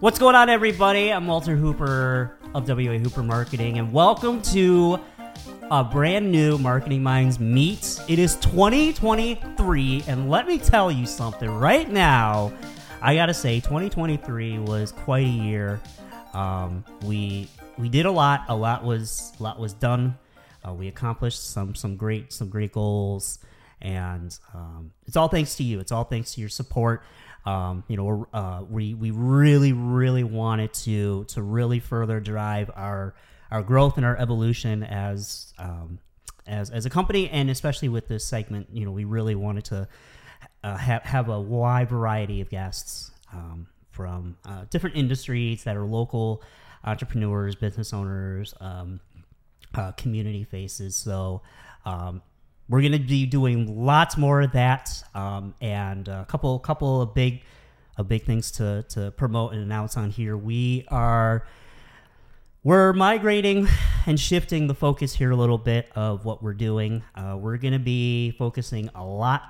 What's going on, everybody? I'm Walter Hooper of WA Hooper Marketing, and welcome to a brand new Marketing Minds Meet. It is 2023, and let me tell you something right now. I gotta say, 2023 was quite a year. Um, we we did a lot. A lot was a lot was done. Uh, we accomplished some some great some great goals, and um, it's all thanks to you. It's all thanks to your support. Um, you know, uh, we we really really wanted to to really further drive our our growth and our evolution as um, as as a company, and especially with this segment. You know, we really wanted to uh, have have a wide variety of guests um, from uh, different industries that are local entrepreneurs, business owners, um, uh, community faces. So. We're going to be doing lots more of that, um, and a couple couple of big of big things to to promote and announce on here. We are we're migrating and shifting the focus here a little bit of what we're doing. Uh, we're going to be focusing a lot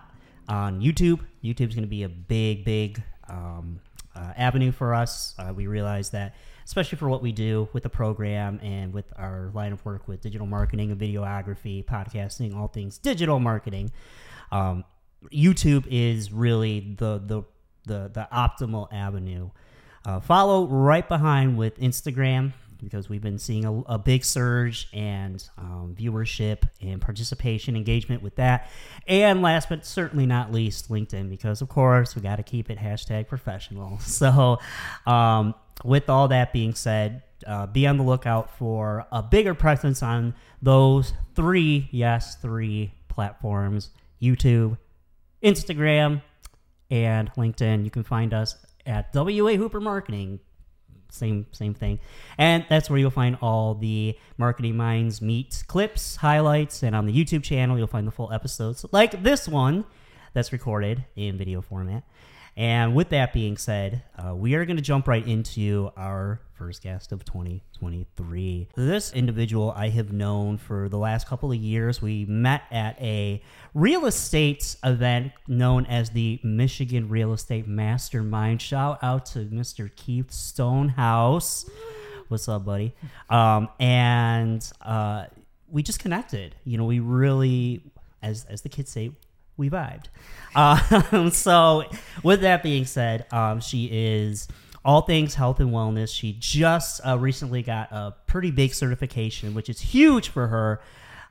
on YouTube. YouTube's going to be a big, big um, uh, avenue for us. Uh, we realize that especially for what we do with the program and with our line of work with digital marketing and videography, podcasting, all things digital marketing. Um, YouTube is really the the the, the optimal avenue. Uh, follow right behind with Instagram because we've been seeing a, a big surge and um, viewership and participation engagement with that. And last but certainly not least, LinkedIn because of course we got to keep it hashtag professional. So um, with all that being said, uh, be on the lookout for a bigger presence on those three, yes, three platforms YouTube, Instagram, and LinkedIn. You can find us at WA Hooper Marketing. Same same thing, and that's where you'll find all the Marketing Minds meet clips, highlights, and on the YouTube channel you'll find the full episodes, like this one, that's recorded in video format. And with that being said, uh, we are going to jump right into our first guest of 2023. This individual I have known for the last couple of years. We met at a real estate event known as the Michigan Real Estate Mastermind. Shout out to Mr. Keith Stonehouse. What's up, buddy? Um, and uh, we just connected. You know, we really, as as the kids say, we vibed. Um, so, with that being said, um, she is all things health and wellness. She just uh, recently got a pretty big certification, which is huge for her.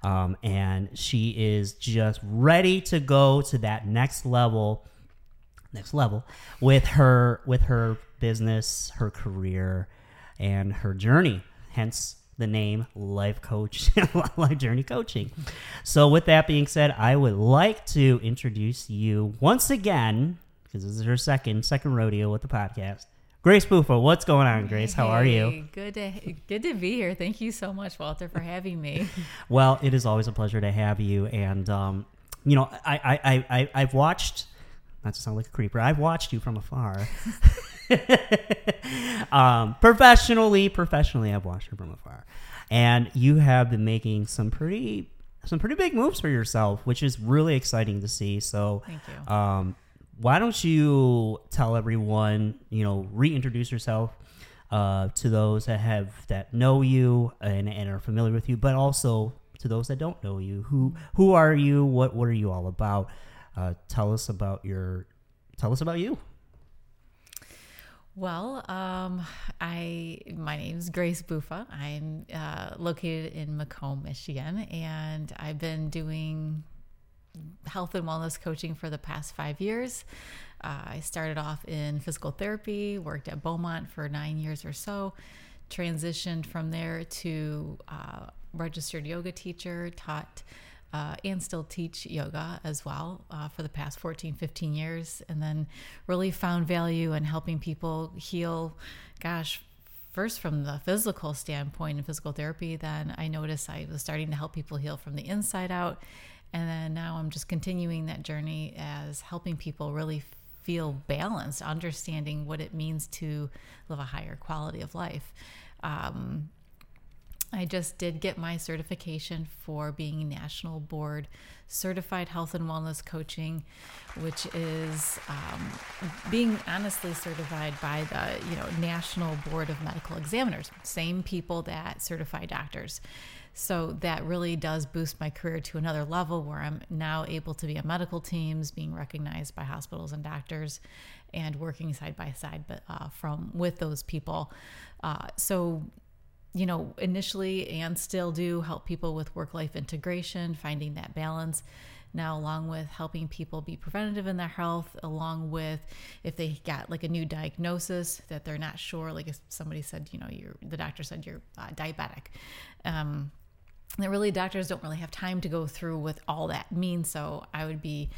Um, and she is just ready to go to that next level next level with her with her business her career and her journey hence the name Life Coach, Life Journey Coaching. So, with that being said, I would like to introduce you once again, because this is her second second rodeo with the podcast. Grace Buffa, what's going on, Grace? How are you? Good to good to be here. Thank you so much, Walter, for having me. well, it is always a pleasure to have you, and um, you know, I, I, I, I've watched. Not to sound like a creeper, I've watched you from afar. um, professionally, professionally, I've watched her from afar, and you have been making some pretty some pretty big moves for yourself, which is really exciting to see. So, thank you. Um, why don't you tell everyone, you know, reintroduce yourself uh, to those that have that know you and, and are familiar with you, but also to those that don't know you. Who who are you? What what are you all about? Uh, tell us about your tell us about you. Well, um, I my name is Grace Buffa. I'm uh, located in Macomb, Michigan, and I've been doing health and wellness coaching for the past five years. Uh, I started off in physical therapy, worked at Beaumont for nine years or so, transitioned from there to uh, registered yoga teacher, taught uh, and still teach yoga as well uh, for the past 14, 15 years, and then really found value in helping people heal. Gosh, first from the physical standpoint in physical therapy, then I noticed I was starting to help people heal from the inside out. And then now I'm just continuing that journey as helping people really feel balanced, understanding what it means to live a higher quality of life. Um, I just did get my certification for being National Board Certified Health and Wellness Coaching, which is um, being honestly certified by the you know National Board of Medical Examiners, same people that certify doctors. So that really does boost my career to another level where I'm now able to be on medical teams, being recognized by hospitals and doctors, and working side by side, but uh, from with those people. Uh, so you know, initially and still do help people with work life integration, finding that balance. Now, along with helping people be preventative in their health, along with if they got like a new diagnosis that they're not sure, like if somebody said, you know, you're the doctor said you're uh, diabetic. Um, that really doctors don't really have time to go through with all that means. So I would be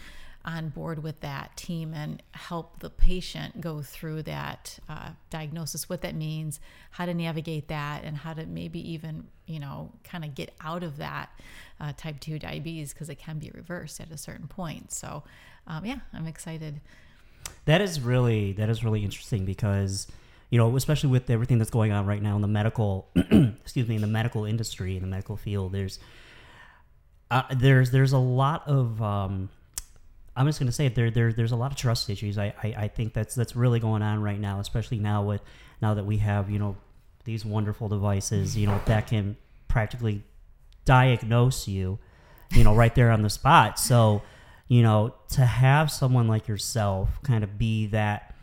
on board with that team and help the patient go through that uh, diagnosis, what that means, how to navigate that, and how to maybe even, you know, kind of get out of that uh, type 2 diabetes because it can be reversed at a certain point. So, um, yeah, I'm excited. That is really that is really interesting because you know especially with everything that's going on right now in the medical excuse me in the medical industry in the medical field there's uh, there's there's a lot of um, I'm just going to say there, there there's a lot of trust issues. I, I, I think that's that's really going on right now, especially now with now that we have you know these wonderful devices, you know that can practically diagnose you, you know, right there on the spot. So, you know, to have someone like yourself kind of be that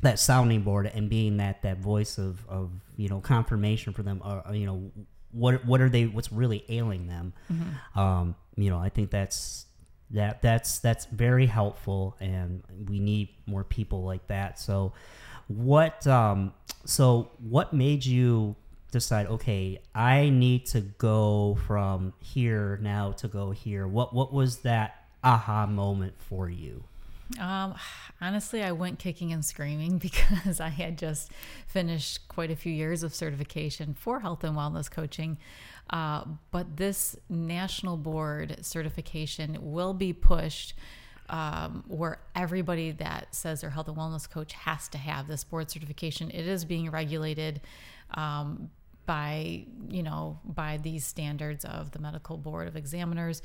that sounding board and being that that voice of of you know confirmation for them, or you know what what are they what's really ailing them. Mm-hmm. Um, you know, I think that's that that's that's very helpful and we need more people like that. So what um so what made you decide okay i need to go from here now to go here? What what was that aha moment for you? Um, honestly, I went kicking and screaming because I had just finished quite a few years of certification for health and wellness coaching. Uh, but this national board certification will be pushed um, where everybody that says they're health and wellness coach has to have this board certification. It is being regulated um, by you know by these standards of the medical board of examiners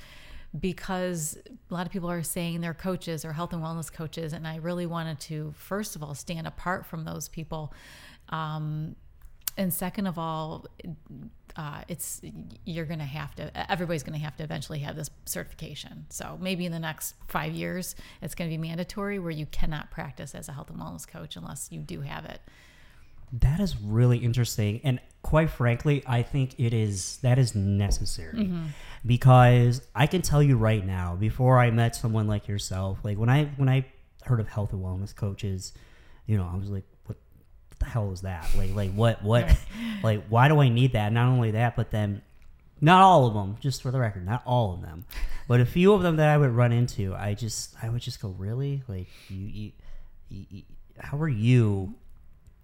because a lot of people are saying they're coaches or health and wellness coaches and i really wanted to first of all stand apart from those people um, and second of all uh, it's you're going to have to everybody's going to have to eventually have this certification. So maybe in the next five years it's going to be mandatory where you cannot practice as a health and wellness coach unless you do have it. That is really interesting. And quite frankly i think it is that is necessary. Mm-hmm. because i can tell you right now before i met someone like yourself like when i when i heard of health and wellness coaches you know i was like the hell is that? Like, like what, what, like, why do I need that? Not only that, but then, not all of them, just for the record, not all of them, but a few of them that I would run into, I just, I would just go, really, like, you, you, you how are you,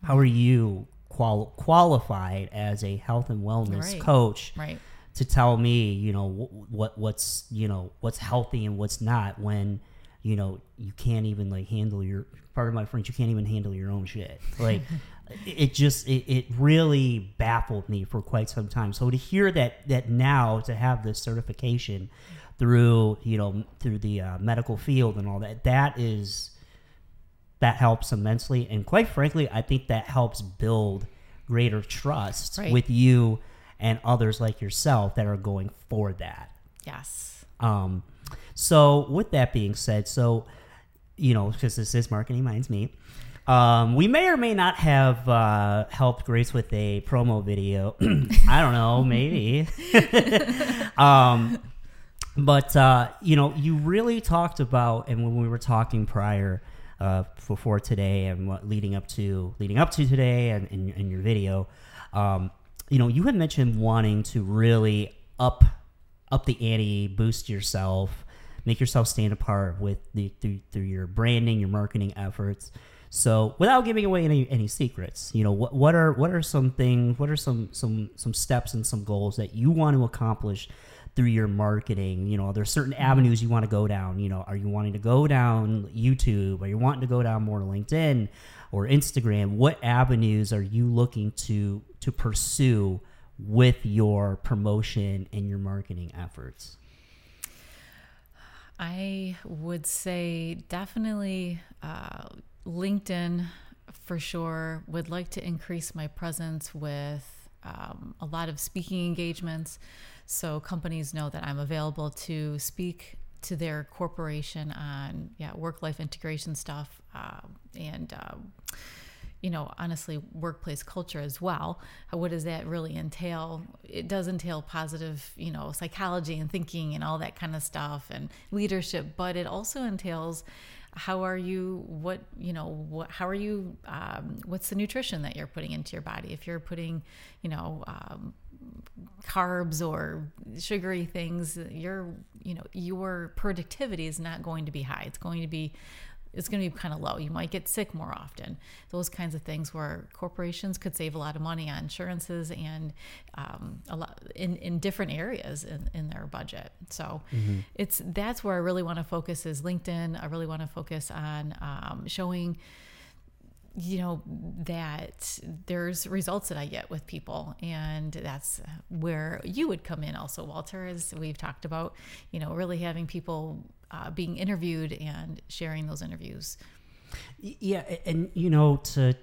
how are you qual- qualified as a health and wellness right. coach? Right. To tell me, you know, what what's you know what's healthy and what's not when you know you can't even like handle your part of my French, you can't even handle your own shit. Like it just it, it really baffled me for quite some time. So to hear that that now to have this certification through you know through the uh, medical field and all that that is that helps immensely and quite frankly i think that helps build greater trust right. with you and others like yourself that are going for that yes um so with that being said so you know, because this is Marketing Minds Meet. Um, we may or may not have uh, helped Grace with a promo video. I don't know, maybe. um, but uh, you know, you really talked about, and when we were talking prior, uh, before today, and what leading up to leading up to today, and in, in your video, um, you know, you had mentioned wanting to really up up the ante, boost yourself, make yourself stand apart with the through, through your branding, your marketing efforts. So, without giving away any, any secrets, you know what what are what are some things, what are some some some steps and some goals that you want to accomplish through your marketing? You know, are there certain mm-hmm. avenues you want to go down? You know, are you wanting to go down YouTube? Are you wanting to go down more LinkedIn or Instagram? What avenues are you looking to to pursue with your promotion and your marketing efforts? I would say definitely uh, LinkedIn for sure. Would like to increase my presence with um, a lot of speaking engagements so companies know that I'm available to speak to their corporation on yeah work life integration stuff uh, and uh, you know honestly workplace culture as well. What does that really entail? It does entail positive you know psychology and thinking and all that kind of stuff and leadership but it also entails how are you what you know what how are you um, what's the nutrition that you're putting into your body? If you're putting you know um, carbs or sugary things your you know your productivity is not going to be high. It's going to be it's going to be kind of low. You might get sick more often. Those kinds of things where corporations could save a lot of money on insurances and um, a lot in, in different areas in, in their budget. So mm-hmm. it's that's where i really want to focus is linkedin. I really want to focus on um, showing you know that there's results that I get with people and that's where you would come in also Walter as we've talked about you know really having people uh, being interviewed and sharing those interviews. Yeah and you know to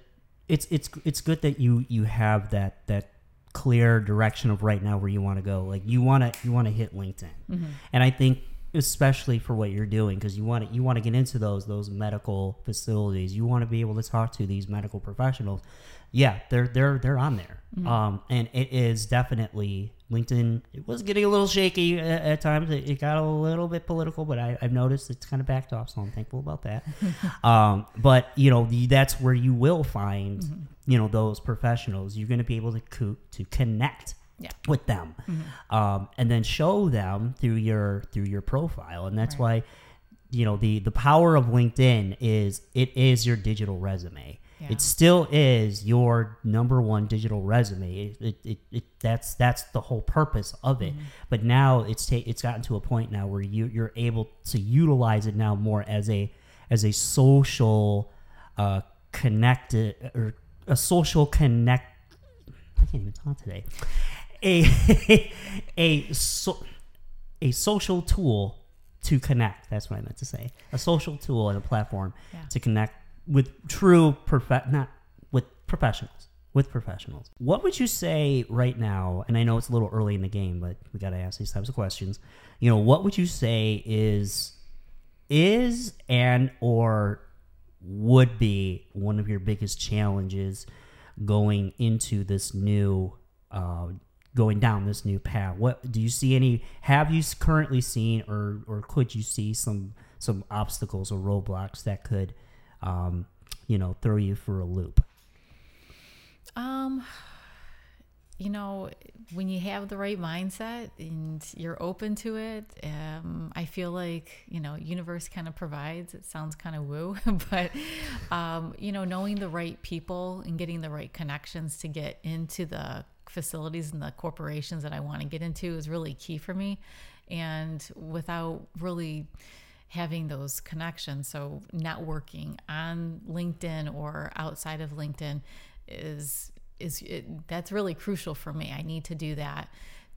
it's it's it's good that you you have that that clear direction of right now where you want to go. Like you want to you want to hit LinkedIn. Mm-hmm. and I think especially for what you're doing because you want to you want to get into those those medical facilities. You want to be able to talk to these medical professionals. Yeah they're they're they're on there. Mm-hmm. um and it is definitely linkedin it was getting a little shaky at, at times. It, it, got a little bit political but I, have noticed it's kind of backed off so i'm thankful about that. Um but you know the, that's where you will find mm-hmm. you know those professionals. You're going to be able to co- to connect yeah. with them, mm-hmm. um, and then show them through your through your profile, and that's right. why you know the the power of LinkedIn is it is your digital resume. Yeah. It still is your number one digital resume. It, it, it, it, that's that's the whole purpose of it. Mm-hmm. But now it's ta- it's gotten to a point now where you you're able to utilize it now more as a as a social uh, connected or a social connect. I can't even talk today a a so, a social tool to connect. That's what I meant to say. A social tool and a platform yeah. to connect with true perfect not with professionals with professionals. What would you say right now? And I know it's a little early in the game, but we got to ask these types of questions. You know, what would you say is is and or would be one of your biggest challenges going into this new uh, going down this new path? What do you see any? Have you currently seen, or or could you see some some obstacles or roadblocks that could, um, you know, throw you for a loop? Um, you know, when you have the right mindset and you're open to it, um, I feel like you know, universe kind of provides. It sounds kind of woo, but um, you know, knowing the right people and getting the right connections to get into the facilities and the corporations that I want to get into is really key for me. And without really having those connections, so networking on LinkedIn or outside of LinkedIn is is it, that's really crucial for me. I need to do that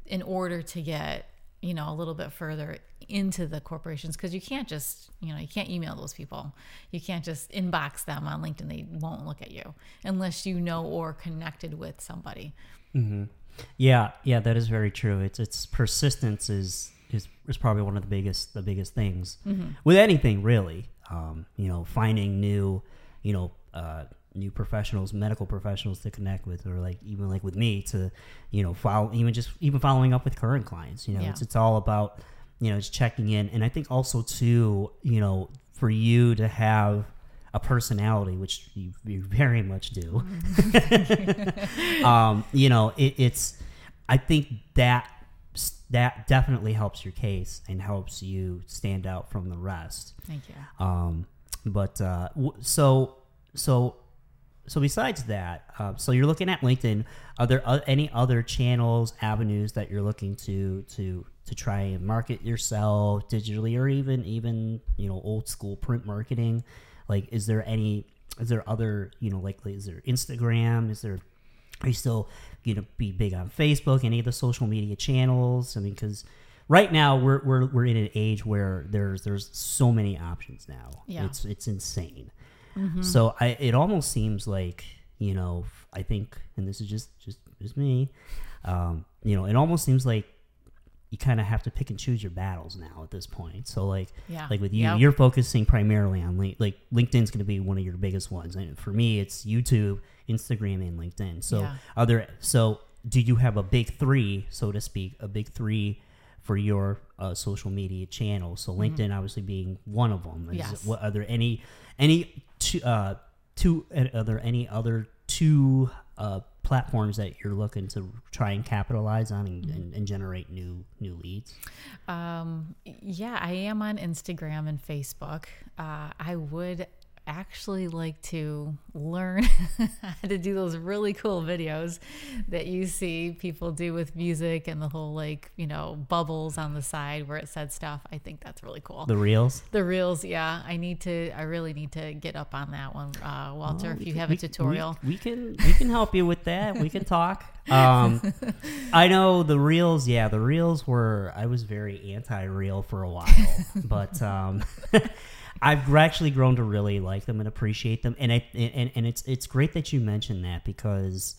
in order to get you know a little bit further into the corporations because you can't just you know you can't email those people you can't just inbox them on linkedin they won't look at you unless you know or connected with somebody Mm-hmm. Yeah, yeah, that is very true. It's it's persistence is is, is probably one of the biggest the biggest things mm-hmm. with anything really. Um, you know, finding new, you know, uh, new professionals, medical professionals to connect with, or like even like with me to, you know, follow even just even following up with current clients. You know, yeah. it's it's all about you know just checking in, and I think also too, you know, for you to have a personality, which you, you very much do. um, you know, it, it's. I think that that definitely helps your case and helps you stand out from the rest. Thank you. Um, but uh, w- so so so besides that, uh, so you're looking at LinkedIn. Are there uh, any other channels, avenues that you're looking to to to try and market yourself digitally, or even even you know old school print marketing? Like, is there any? Is there other? You know, like, is there Instagram? Is there? Are you still you know be big on Facebook, any of the social media channels? I mean, because right now we're, we're we're in an age where there's there's so many options now. Yeah. It's it's insane. So I it almost seems like you know I think, and this is just just just me, um, you know, it almost seems like you kind of have to pick and choose your battles now at this point. So like Yeah. like with you, Yep. you're focusing primarily on link, like LinkedIn's going to be one of your biggest ones, and for me, it's YouTube, Instagram, and LinkedIn. So Yeah. are there? So do you have a big three, so to speak, a big three? For your uh, social media channels, so LinkedIn obviously being one of them. Is, Mm-hmm. Yes. What are there any any two uh, two are there any other two uh, platforms that you're looking to try and capitalize on and, and, and generate new new leads? Um, yeah, I am on Instagram and Facebook. Uh, I would actually like to learn how to do those really cool videos that you see people do with music and the whole like you know bubbles on the side where it said stuff. I think that's really cool. The reels. The reels, yeah. I need to. I really need to get up on that one, uh, Walter. if you have a tutorial, we, we can we can help you with that. We can talk. Um, I know the reels. Yeah, the reels were. I was very anti-reel for a while, but um, I've actually grown to really like them and appreciate them. And I and, and it's it's great that you mentioned that because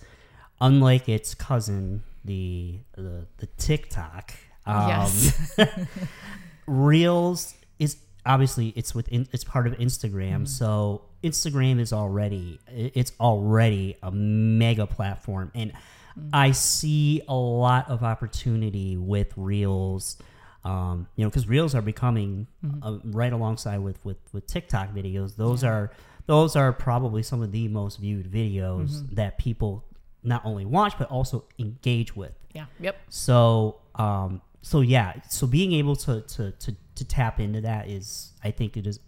unlike its cousin, the the, the TikTok. Um, Yes. Reels is obviously it's within it's part of Instagram. Mm-hmm. So Instagram is already it's already a mega platform and Mm-hmm. I see a lot of opportunity with Reels. Um, you know, because Reels are becoming Mm-hmm. uh, right alongside with, with with TikTok videos. Those are those are probably some of the most viewed videos Mm-hmm. that people not only watch but also engage with. yeah, yep, So, um, so yeah, so being able to, to, to, to tap into that is, I think it is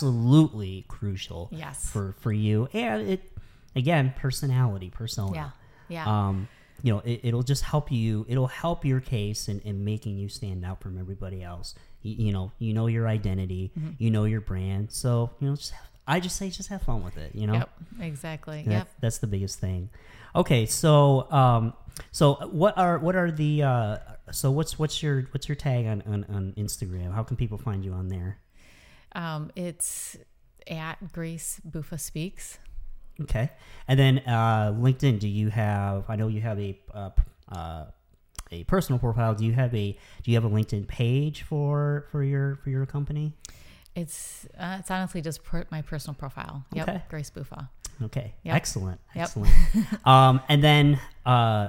absolutely crucial Yes. for, for you. And it, again, personality, persona. yeah, yeah. Um, you know, it, it'll just help you, it'll help your case in, in making you stand out from everybody else. You, you know, you know your identity, Mm-hmm. you know your brand. So, you know, just have, I just say, just have fun with it, you know? Yep, exactly. That- Yep. That's the biggest thing. Okay, so um, so what are what are the uh, so what's what's your what's your tag on, on on Instagram? How can people find you on there? Um, it's at Grace Buffa Speaks. Okay, and then uh, LinkedIn. Do you have? I know you have a uh, uh, a personal profile. Do you have a Do you have a LinkedIn page for for your for your company? It's uh, it's honestly just per- my personal profile. Yep, Okay. Grace Buffa. Okay, Yep. excellent, Yep. excellent. um, and then, uh,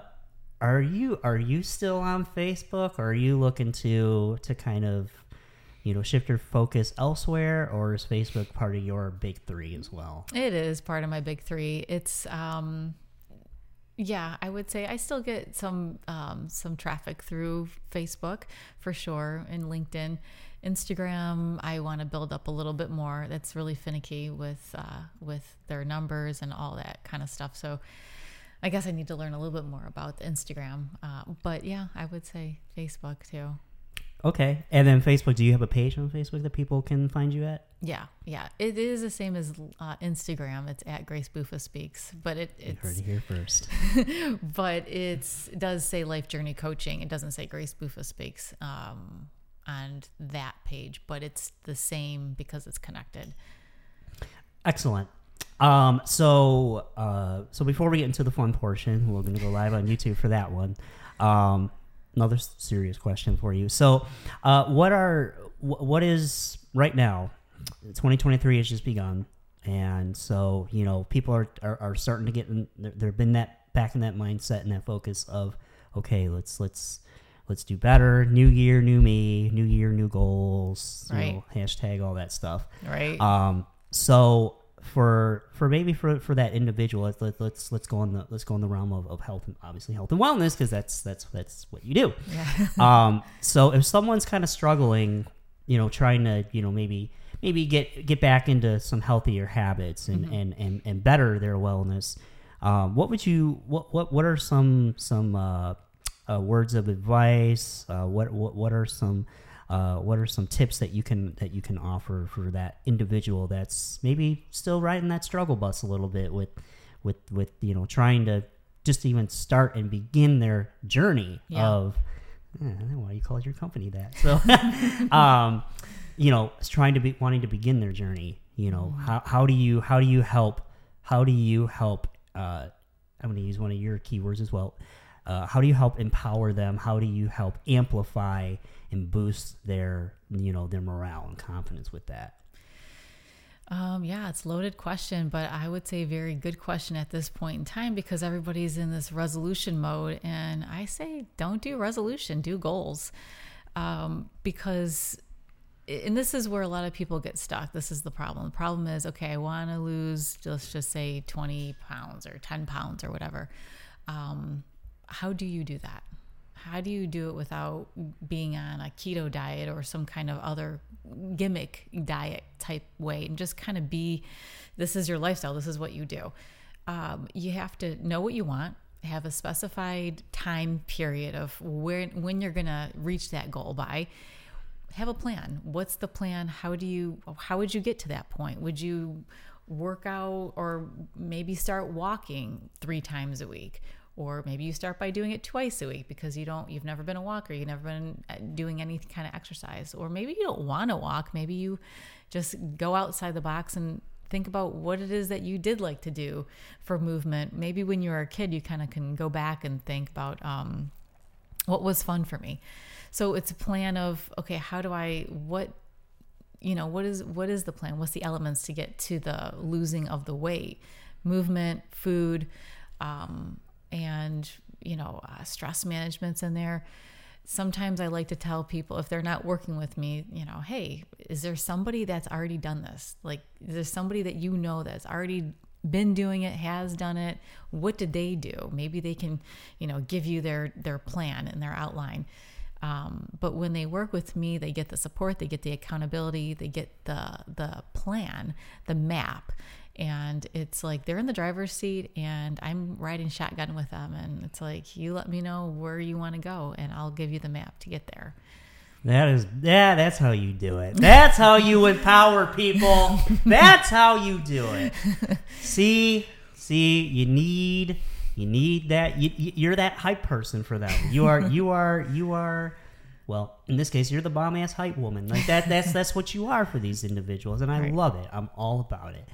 are you are you still on Facebook? Or are you looking to to kind of, you know, shift your focus elsewhere, or is Facebook part of your big three as well? It is part of my big three. It's um, yeah, I would say I still get some um, some traffic through Facebook for sure, and LinkedIn, Instagram. I want to build up a little bit more. That's really finicky with uh, with their numbers and all that kind of stuff. So. I guess I need to learn a little bit more about Instagram, uh, but yeah, I would say Facebook too. Okay, and then Facebook. Do you have a page on Facebook that people can find you at? Yeah, yeah, it is the same as uh, Instagram. It's at Grace Buffa Speaks, but it, You heard it's it here first. but it's it does say life journey coaching it doesn't say grace buffa speaks um, on that page but it's the same because it's connected Excellent. Um, so, uh, so before we get into the fun portion, we're going to go live on YouTube for that one. Um, another serious question for you. So, uh, what are wh- what is right now? 2023 has just begun, and so you know people are are, are starting to get in. There, there been that back in that mindset and that focus of okay, let's let's let's do better. New year, new me. New year, new goals. You Right. know, hashtag all that stuff. right Um, so for for maybe for for that individual, let's let, let's let's go on the let's go on the realm of, of health and obviously health and wellness because that's that's that's what you do. yeah um, so if someone's kind of struggling, you know, trying to you know maybe maybe get get back into some healthier habits and and, and and better their wellness, um, what would you what what what are some some uh, uh, words of advice? Uh, what what what are some uh, what are some tips that you can that you can offer for that individual that's maybe still riding that struggle bus a little bit with with with you know trying to just even start and begin their journey Yeah. of eh, why you call your company that so um you know trying to be wanting to begin their journey you know Mm-hmm. how, how do you how do you help how do you help uh i'm going to use one of your keywords as well uh, how do you help empower them how do you help amplify and boost their you know their morale and confidence with that Um, yeah, it's loaded question, but I would say very good question at this point in time because everybody's in this resolution mode. And I say, don't do resolution, do goals. Um, because, and this is where a lot of people get stuck. This is the problem. The problem is, okay, I want to lose, let's just say 20 pounds or 10 pounds or whatever. Um, how do you do that? How do you do it without being on a keto diet or some kind of other gimmick diet type way and just kind of be this is your lifestyle, this is what you do? Um, you have to know what you want, have a specified time period of where when you're gonna reach that goal by. Have a plan. What's the plan? How do you how would you get to that point? Would you work out or maybe start walking three times a week? Or maybe you start by doing it twice a week because you don't you've never been a walker you've never been uh, doing any kind of exercise or maybe you don't want to walk maybe you just go outside the box and think about what it is that you did like to do for movement. Maybe when you were a kid you kind of can go back and think about um, what was fun for me. So it's a plan of okay how do i what you know what is what is the plan? What's the elements to get to the losing of the weight? Movement food um, and you know uh, stress management's in there. Sometimes i like to tell people if they're not working with me you know hey is there somebody that's already done this? Like is there somebody that you know that's already been doing it has done it? What did they do? Maybe they can you know give you their their plan and their outline. Um, but when they work with me they get the support they get the accountability they get the the plan the map and it's like they're in the driver's seat and i'm riding shotgun with them and it's like you let me know where you want to go and i'll give you the map to get there That is yeah, that's how you do it. That's how you empower people. That's how you do it. See, see, you need you need that you, you- you're that hype person for them. You are you are you are well, in this case, you're the bomb ass hype woman. Like that that's that's what you are for these individuals and I Right. love it. I'm all about it.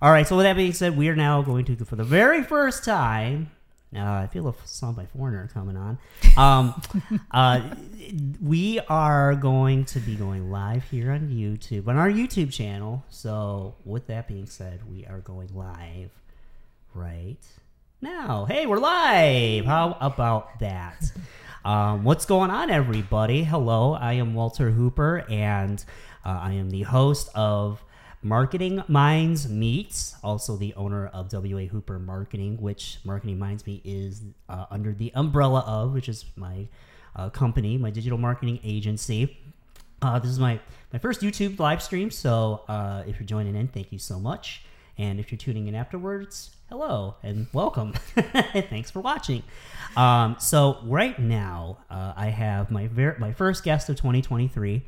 All right, so with that being said, we are now going to for the very first time uh, I feel a song by Foreigner coming on. Um, uh, we are going to be going live here on YouTube, on our YouTube channel. So, with that being said, we are going live right now. Hey, we're live. How about that? Um, what's going on, everybody? Hello, I am Walter Hooper, and uh, I am the host of Marketing Minds Meets, also the owner of WA Hooper Marketing, which Marketing Minds Meet is uh, under the umbrella of, which is my uh, company, my digital marketing agency. Uh, this is my, my first YouTube live stream, so uh, if you're joining in, thank you so much. And if you're tuning in afterwards, hello and welcome. Thanks for watching. Um, so right now, uh, I have my ver- my first guest of 2023.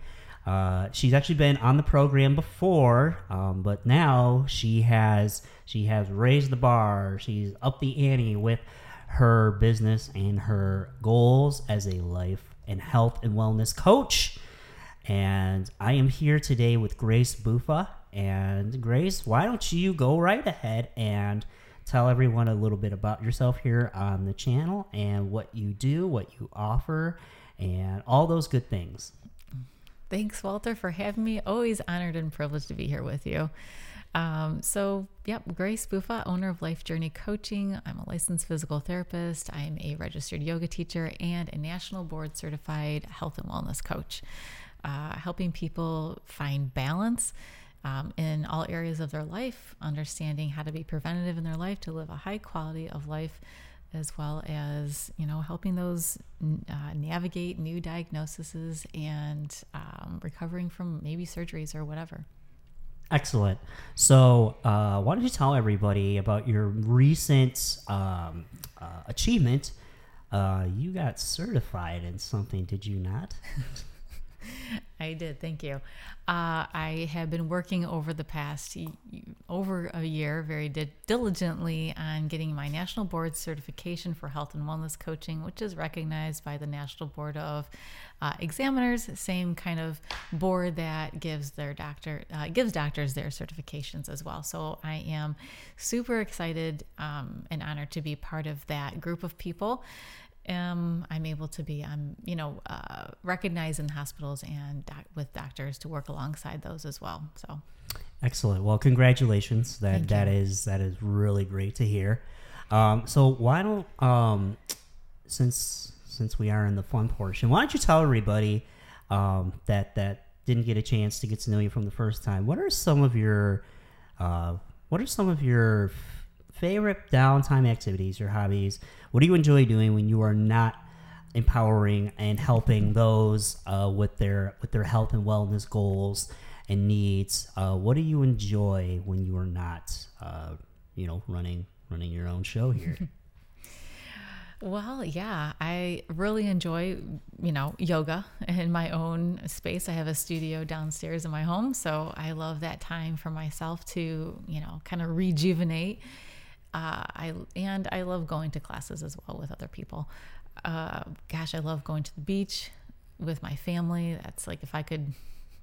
Uh, she's actually been on the program before, um, but now she has she has raised the bar. She's up the ante with her business and her goals as a life and health and wellness coach. And I am here today with Grace Buffa. And Grace, why don't you go right ahead and tell everyone a little bit about yourself here on the channel and what you do, what you offer, and all those good things. Thanks, Walter, for having me. Always honored and privileged to be here with you. Um, so, yep, Grace Buffa, owner of Life Journey Coaching. I'm a licensed physical therapist. I'm a registered yoga teacher and a national board certified health and wellness coach, uh, helping people find balance um, in all areas of their life, understanding how to be preventative in their life to live a high quality of life as well as you know helping those uh, navigate new diagnoses and um, recovering from maybe surgeries or whatever Excellent. So, uh, why don't you tell everybody about your recent um, uh, achievement? Uh, you got certified in something, did you not? I did. Thank you. Uh, I have been working over the past over a year very di- diligently on getting my national board certification for health and wellness coaching, which is recognized by the National Board of uh, Examiners, same kind of board that gives their doctor uh, gives doctors their certifications as well. So I am super excited um, and honored to be part of that group of people um, I'm able to be, I'm, you know, uh, recognized in hospitals and doc- with doctors to work alongside those as well. So, excellent. Well, congratulations. That Thank that is that is really great to hear. Um, so why don't um, since since we are in the fun portion, why don't you tell everybody um, that that didn't get a chance to get to know you from the first time? What are some of your uh, what are some of your favorite downtime activities or hobbies? What do you enjoy doing when you are not empowering and helping those uh, with their with their health and wellness goals and needs? Uh, what do you enjoy when you are not, uh, you know, running running your own show here? Well, yeah, I really enjoy, you know, yoga in my own space. I have a studio downstairs in my home, so I love that time for myself to, you know, kind of rejuvenate. Uh, I and I love going to classes as well with other people. Uh, gosh, I love going to the beach with my family. That's like if I could,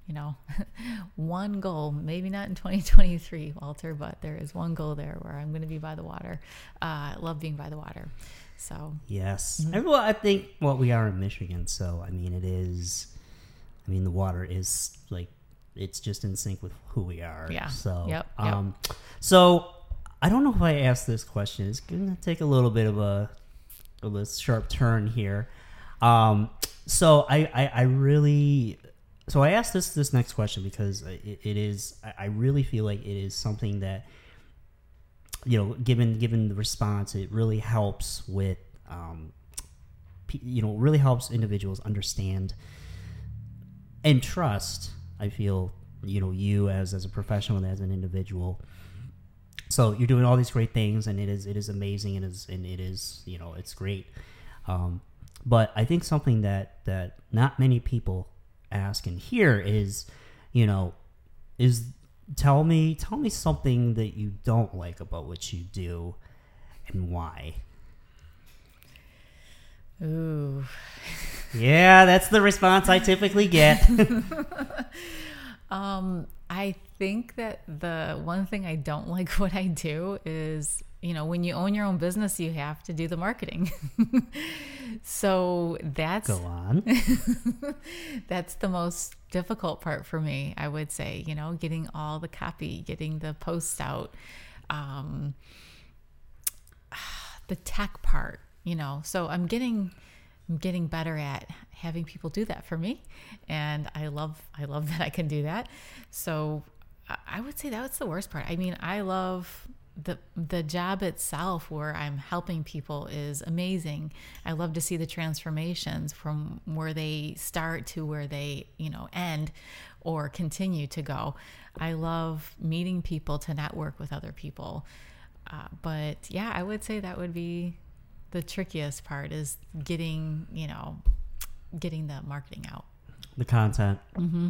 you know, one goal, maybe not in 2023, Walter, but there is one goal there where I'm going to be by the water. Uh, I love being by the water. So yes, I, well, I think well we are in Michigan, so I mean it is. I mean the water is like it's just in sync with who we are. Yeah. So Yep, yep. um, so I don't know if I asked this question. It's gonna take a little bit of a of a sharp turn here. Um, so I, I I really so I asked this this next question because it, it is I I really feel like it is something that you know given given the response it really helps with um, you know really helps individuals understand and trust i feel you know you as as a professional and as an individual so you're doing all these great things and it is it is amazing and is and it is you know it's great. Um, but i think something that that not many people ask and hear is you know is tell me tell me something that you don't like about what you do and why. Ooh. yeah that's the response i typically get. Um, I think that the one thing I don't like what I do is, you know, when you own your own business, you have to do the marketing. so that's go on that's the most difficult part for me, I would say, you know, getting all the copy, getting the posts out, um, the tech part, you know. So I'm getting I'm getting better at having people do that for me, and I love I love that I can do that. So I- would say that's the worst part. I mean, I love the the job itself where I'm helping people is amazing. I love to see the transformations from where they start to where they, you know, end or continue to go. I love meeting people to network with other people. Uh, but yeah, I would say that would be the trickiest part is getting, you know, getting the marketing out. the content. Mm-hmm.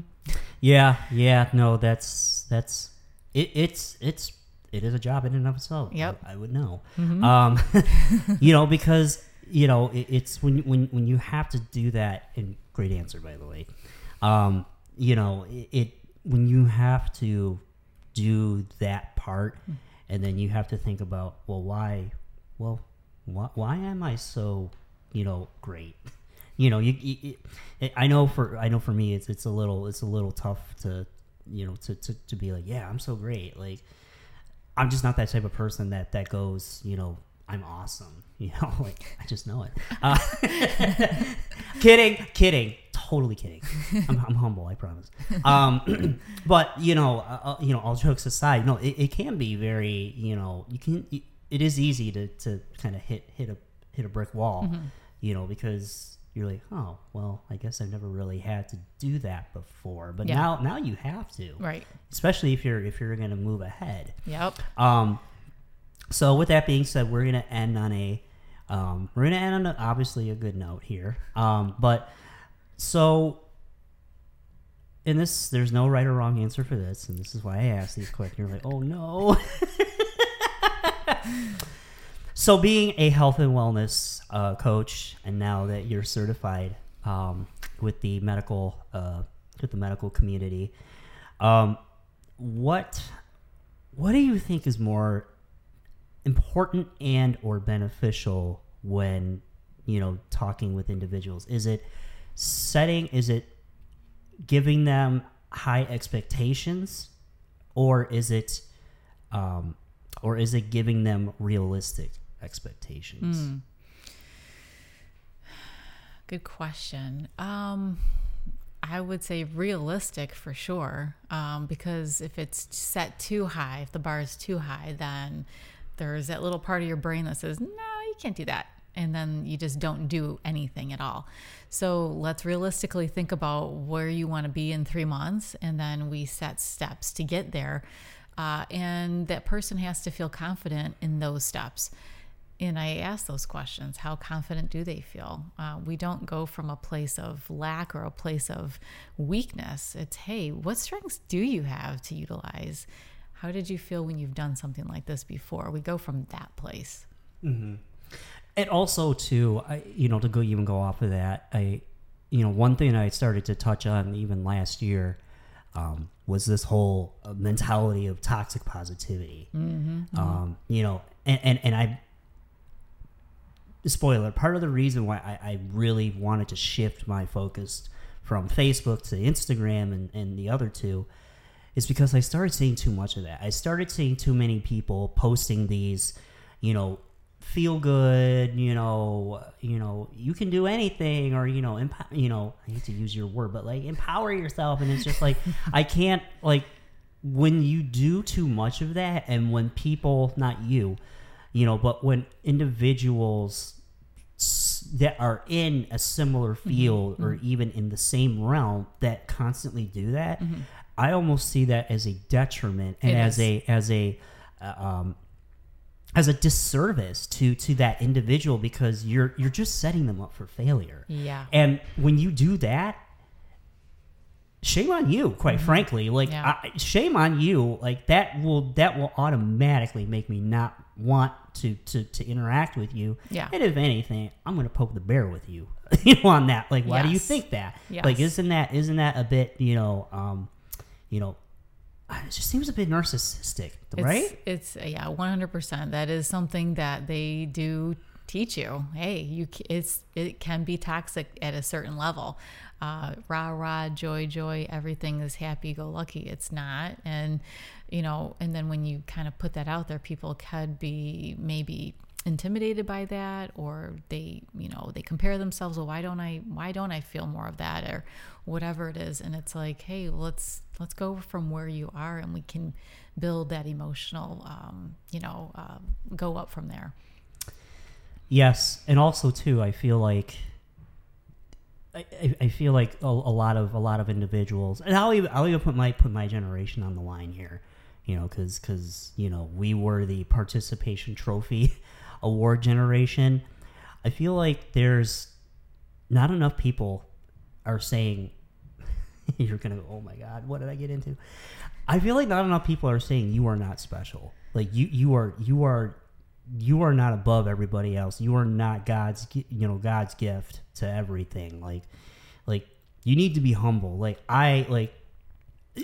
yeah yeah no that's that's it, it's it's it is a job in and of itself. Yep. i, I would know. Um you know because you know it, it's when when when you have to do that and great answer by the way. Um you know it, it when you have to do that part and then you have to think about well why? Well why, why am i so you know great? You know you, you, it, i know for i know for me it's it's a little it's a little tough to you know to, to, to be like yeah i'm so great. Like i'm just not that type of person that that goes you know i'm awesome. You know like i just know it. Uh, kidding kidding. Totally kidding. I'm, I'm humble i promise. Um but you know uh, uh, you know all jokes aside no it, it can be very you know you can it is easy to to kind of hit hit a hit a brick wall you know because you're like oh well i guess i've never really had to do that before but Yeah. now now you have to Right. especially if you're if you're going to move ahead Yep. um, so with that being said, we're gonna end on a um, we're gonna end on a, obviously a good note here. Um, but so and this there's no right or wrong answer for this, and this is why I asked these questions. You're like, oh no. so, being a health and wellness uh, coach, and now that you're certified um, with the medical uh, with the medical community, um, what what do you think is more important and or beneficial when you know talking with individuals? Is it setting? Is it giving them high expectations, or is it um, or is it giving them realistic expectations? Good question. Um, I would say realistic for sure, um, because if it's set too high, if the bar is too high, then there's that little part of your brain that says, "No, you can't do that," and then you just don't do anything at all. So let's realistically think about where you want to be in three months, and then we set steps to get there. Uh, and that person has to feel confident in those steps. And I ask those questions how confident do they feel? Uh, we don't go from a place of lack or a place of weakness. It's, hey, what strengths do you have to utilize? How did you feel when you've done something like this before? We go from that place. And also, too, I, you know, to go even go off of that, I, you know, one thing I started to touch on even last year um, was this whole uh, mentality of toxic positivity. Um, you know, and, and, and I, spoiler, part of the reason why I, I really wanted to shift my focus from Facebook to Instagram and, and the other two is because I started seeing too much of that. I started seeing too many people posting these, you know, feel good, you know, you know, you can do anything, or you know, emp- you know, I hate to use your word, but like empower yourself, and it's just like I can't like when you do too much of that, and when people, not you, you know, but when individuals that are in a similar field or even in the same realm that constantly do that, I almost see that as a detriment and It as is. a as a uh, um, as a disservice to to that individual because you're you're just setting them up for failure. Yeah. And when you do that, shame on you, quite frankly. Like Mm-hmm. Yeah. I, shame on you. Like that will that will automatically make me not want to to to interact with you. Yeah. And if anything, I'm gonna poke the bear with you. you know, on that. Like, why do you think that? Yes. Like, isn't that isn't that a bit you know um, you know, it just seems a bit narcissistic, right? It's yeah, one hundred percent. That is something that they do teach you. Hey, you it's it can be toxic at a certain level. Uh, rah rah, joy joy, everything is happy go lucky. It's not, and you know, and then when you kind of put that out there, people could be maybe intimidated by that or they you know they compare themselves well why don't i why don't i feel more of that? or whatever it is. And it's like hey let's let's go from where you are and we can build that emotional um, you know uh, go up from there. Yes, and also too, I feel like I, I- I feel like a, a lot of a lot of individuals, and I'll even I'll even put my put my generation on the line here, you know, because because you know we were the participation trophy award generation. I feel like there's not enough people are saying you're gonna oh my god what did I get into? I feel like not enough people are saying you are not special. Like you you are you are you are not above everybody else. You are not God's you know God's gift to everything. Like like you need to be humble. Like I like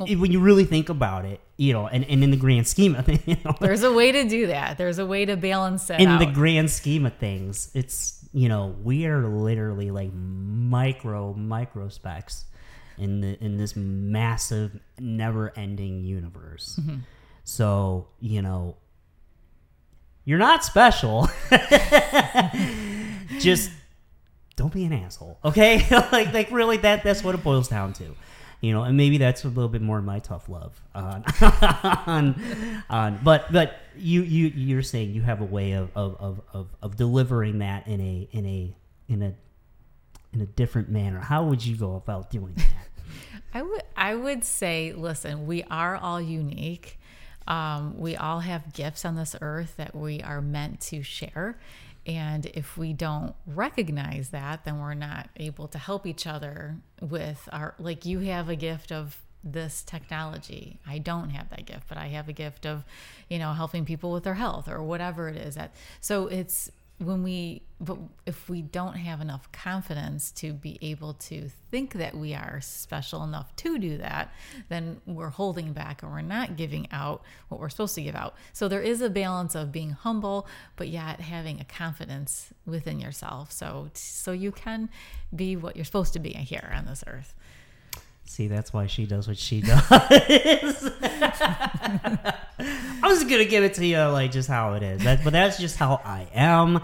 i- when you really think about it, you know, and, and in the grand scheme of things, you know, there's a way to do that there's a way to balance it in out the grand scheme of things, it's you know we are literally like micro micro specks in the in this massive, never ending universe. Mm-hmm. So you know you're not special. Just don't be an asshole, okay? like like really that that's what it boils down to. You know, and maybe that's a little bit more my tough love on, on, on but but you you you're saying you have a way of of, of, of, of delivering that in a in a in a in a different manner. How would you go about doing that? I would I would say, listen, we are all unique. Um, we all have gifts on this earth that we are meant to share. And if we don't recognize that, then we're not able to help each other with our, like, you have a gift of this technology. I don't have that gift, but I have a gift of, you know, helping people with their health or whatever it is that. So it's when we but if we don't have enough confidence to be able to think that we are special enough to do that then we're holding back and we're not giving out what we're supposed to give out. So there is a balance of being humble but yet having a confidence within yourself. So so you can be what you're supposed to be here on this earth See, that's why she does what she does. I was gonna give it to you like just how it is, that, but that's just how I am.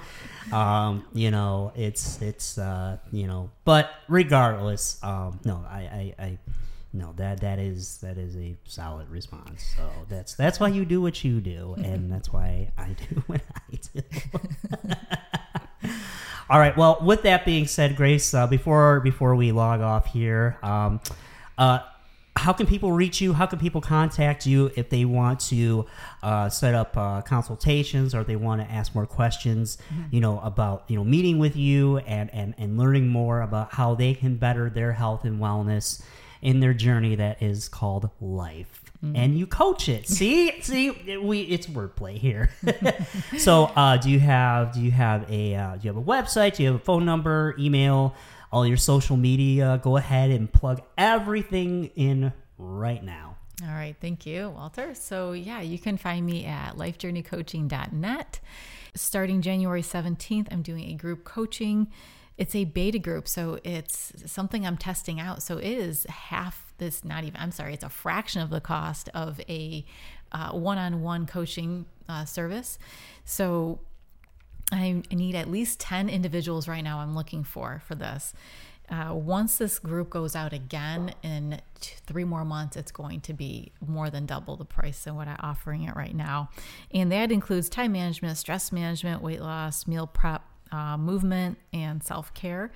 Um, you know, it's it's uh, you know, but regardless, um, no, I, I, I no that that is that is a solid response. So that's that's why you do what you do, and that's why I do what I do. All right. Well, with that being said, Grace, uh, before before we log off here, um, uh, how can people reach you? How can people contact you if they want to uh, set up uh, consultations or they want to ask more questions? You know about you know meeting with you and and and learning more about how they can better their health and wellness in their journey that is called life. And you coach it. See, see, we it's wordplay here. so, uh, do you have do you have a uh, do you have a website? Do you have a phone number, email? all your social media. Go ahead and plug everything in right now. All right, thank you, Walter. So, yeah, you can find me at lifejourneycoaching.net. Starting January 17th, I'm doing a group coaching. It's a beta group, so it's something I'm testing out. So, it is half this, not even, I'm sorry, it's a fraction of the cost of a one on one coaching uh, service. So, I need at least 10 individuals right now I'm looking for for this. Uh, once this group goes out again in two, three more months, it's going to be more than double the price than what I'm offering it right now. And that includes time management, stress management, weight loss, meal prep, uh, movement, and self care.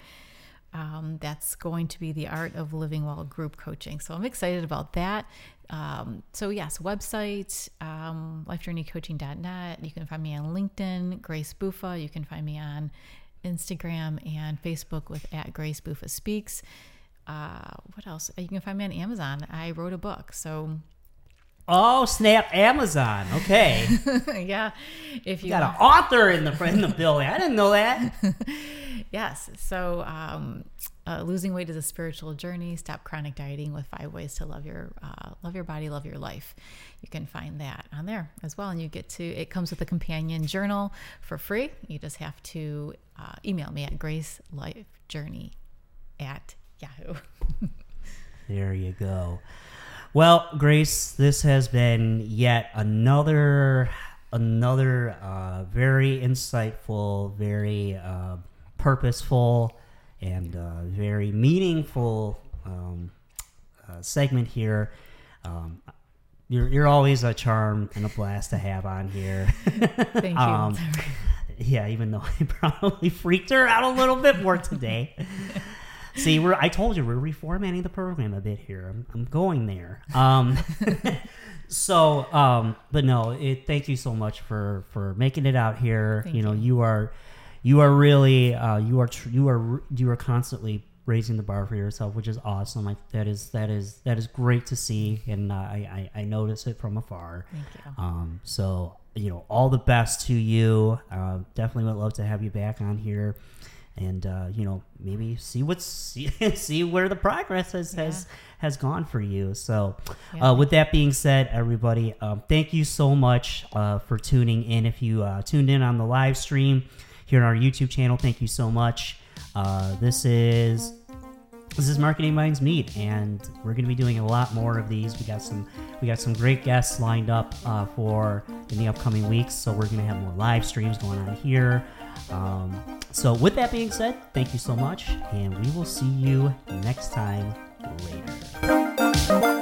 Um, that's going to be the art of living well group coaching. So I'm excited about that. Um, so yes, website, um, lifejourneycoaching.net. You can find me on LinkedIn, Grace Buffa. You can find me on Instagram and Facebook with at Grace Buffa Speaks. Uh, what else? You can find me on Amazon. I wrote a book. So Oh snap! Amazon. Okay, yeah, if you got an author in the in the building. I didn't know that. yes. So, um, uh, losing weight is a spiritual journey. Stop chronic dieting with five ways to love your uh, love your body, love your life. You can find that on there as well, and you get to. It comes with a companion journal for free. You just have to uh, email me at Grace Life Journey at Yahoo. there you go. Well, Grace, this has been yet another another uh, very insightful, very uh, purposeful, and uh, very meaningful um, uh, segment here. Um, you're, you're always a charm and a blast to have on here. Thank you. Um, yeah, even though I probably freaked her out a little bit more today. See, we're I told you we're reformatting the program a bit here. I'm, I'm going there. Um, so, um, but no, it, thank you so much for for making it out here. Thank you know, you. you are you are really uh, you are tr- you are you are constantly raising the bar for yourself, which is awesome. Like that is that is that is great to see, and uh, I, I I notice it from afar. Thank you. Um, so you know, all the best to you. Uh, definitely would love to have you back on here, and uh, you know, maybe see what's see, see where the progress has has has gone for you. So, Yeah. uh, with that being said, everybody, um, thank you so much uh, for tuning in. If you uh, tuned in on the live stream here on our YouTube channel, thank you so much. Uh, this is this is marketing minds meet and we're going to be doing a lot more of these. We got some we got some great guests lined up uh, for in the upcoming weeks so we're going to have more live streams going on here. Um, so with that being said thank you so much and we will see you next time later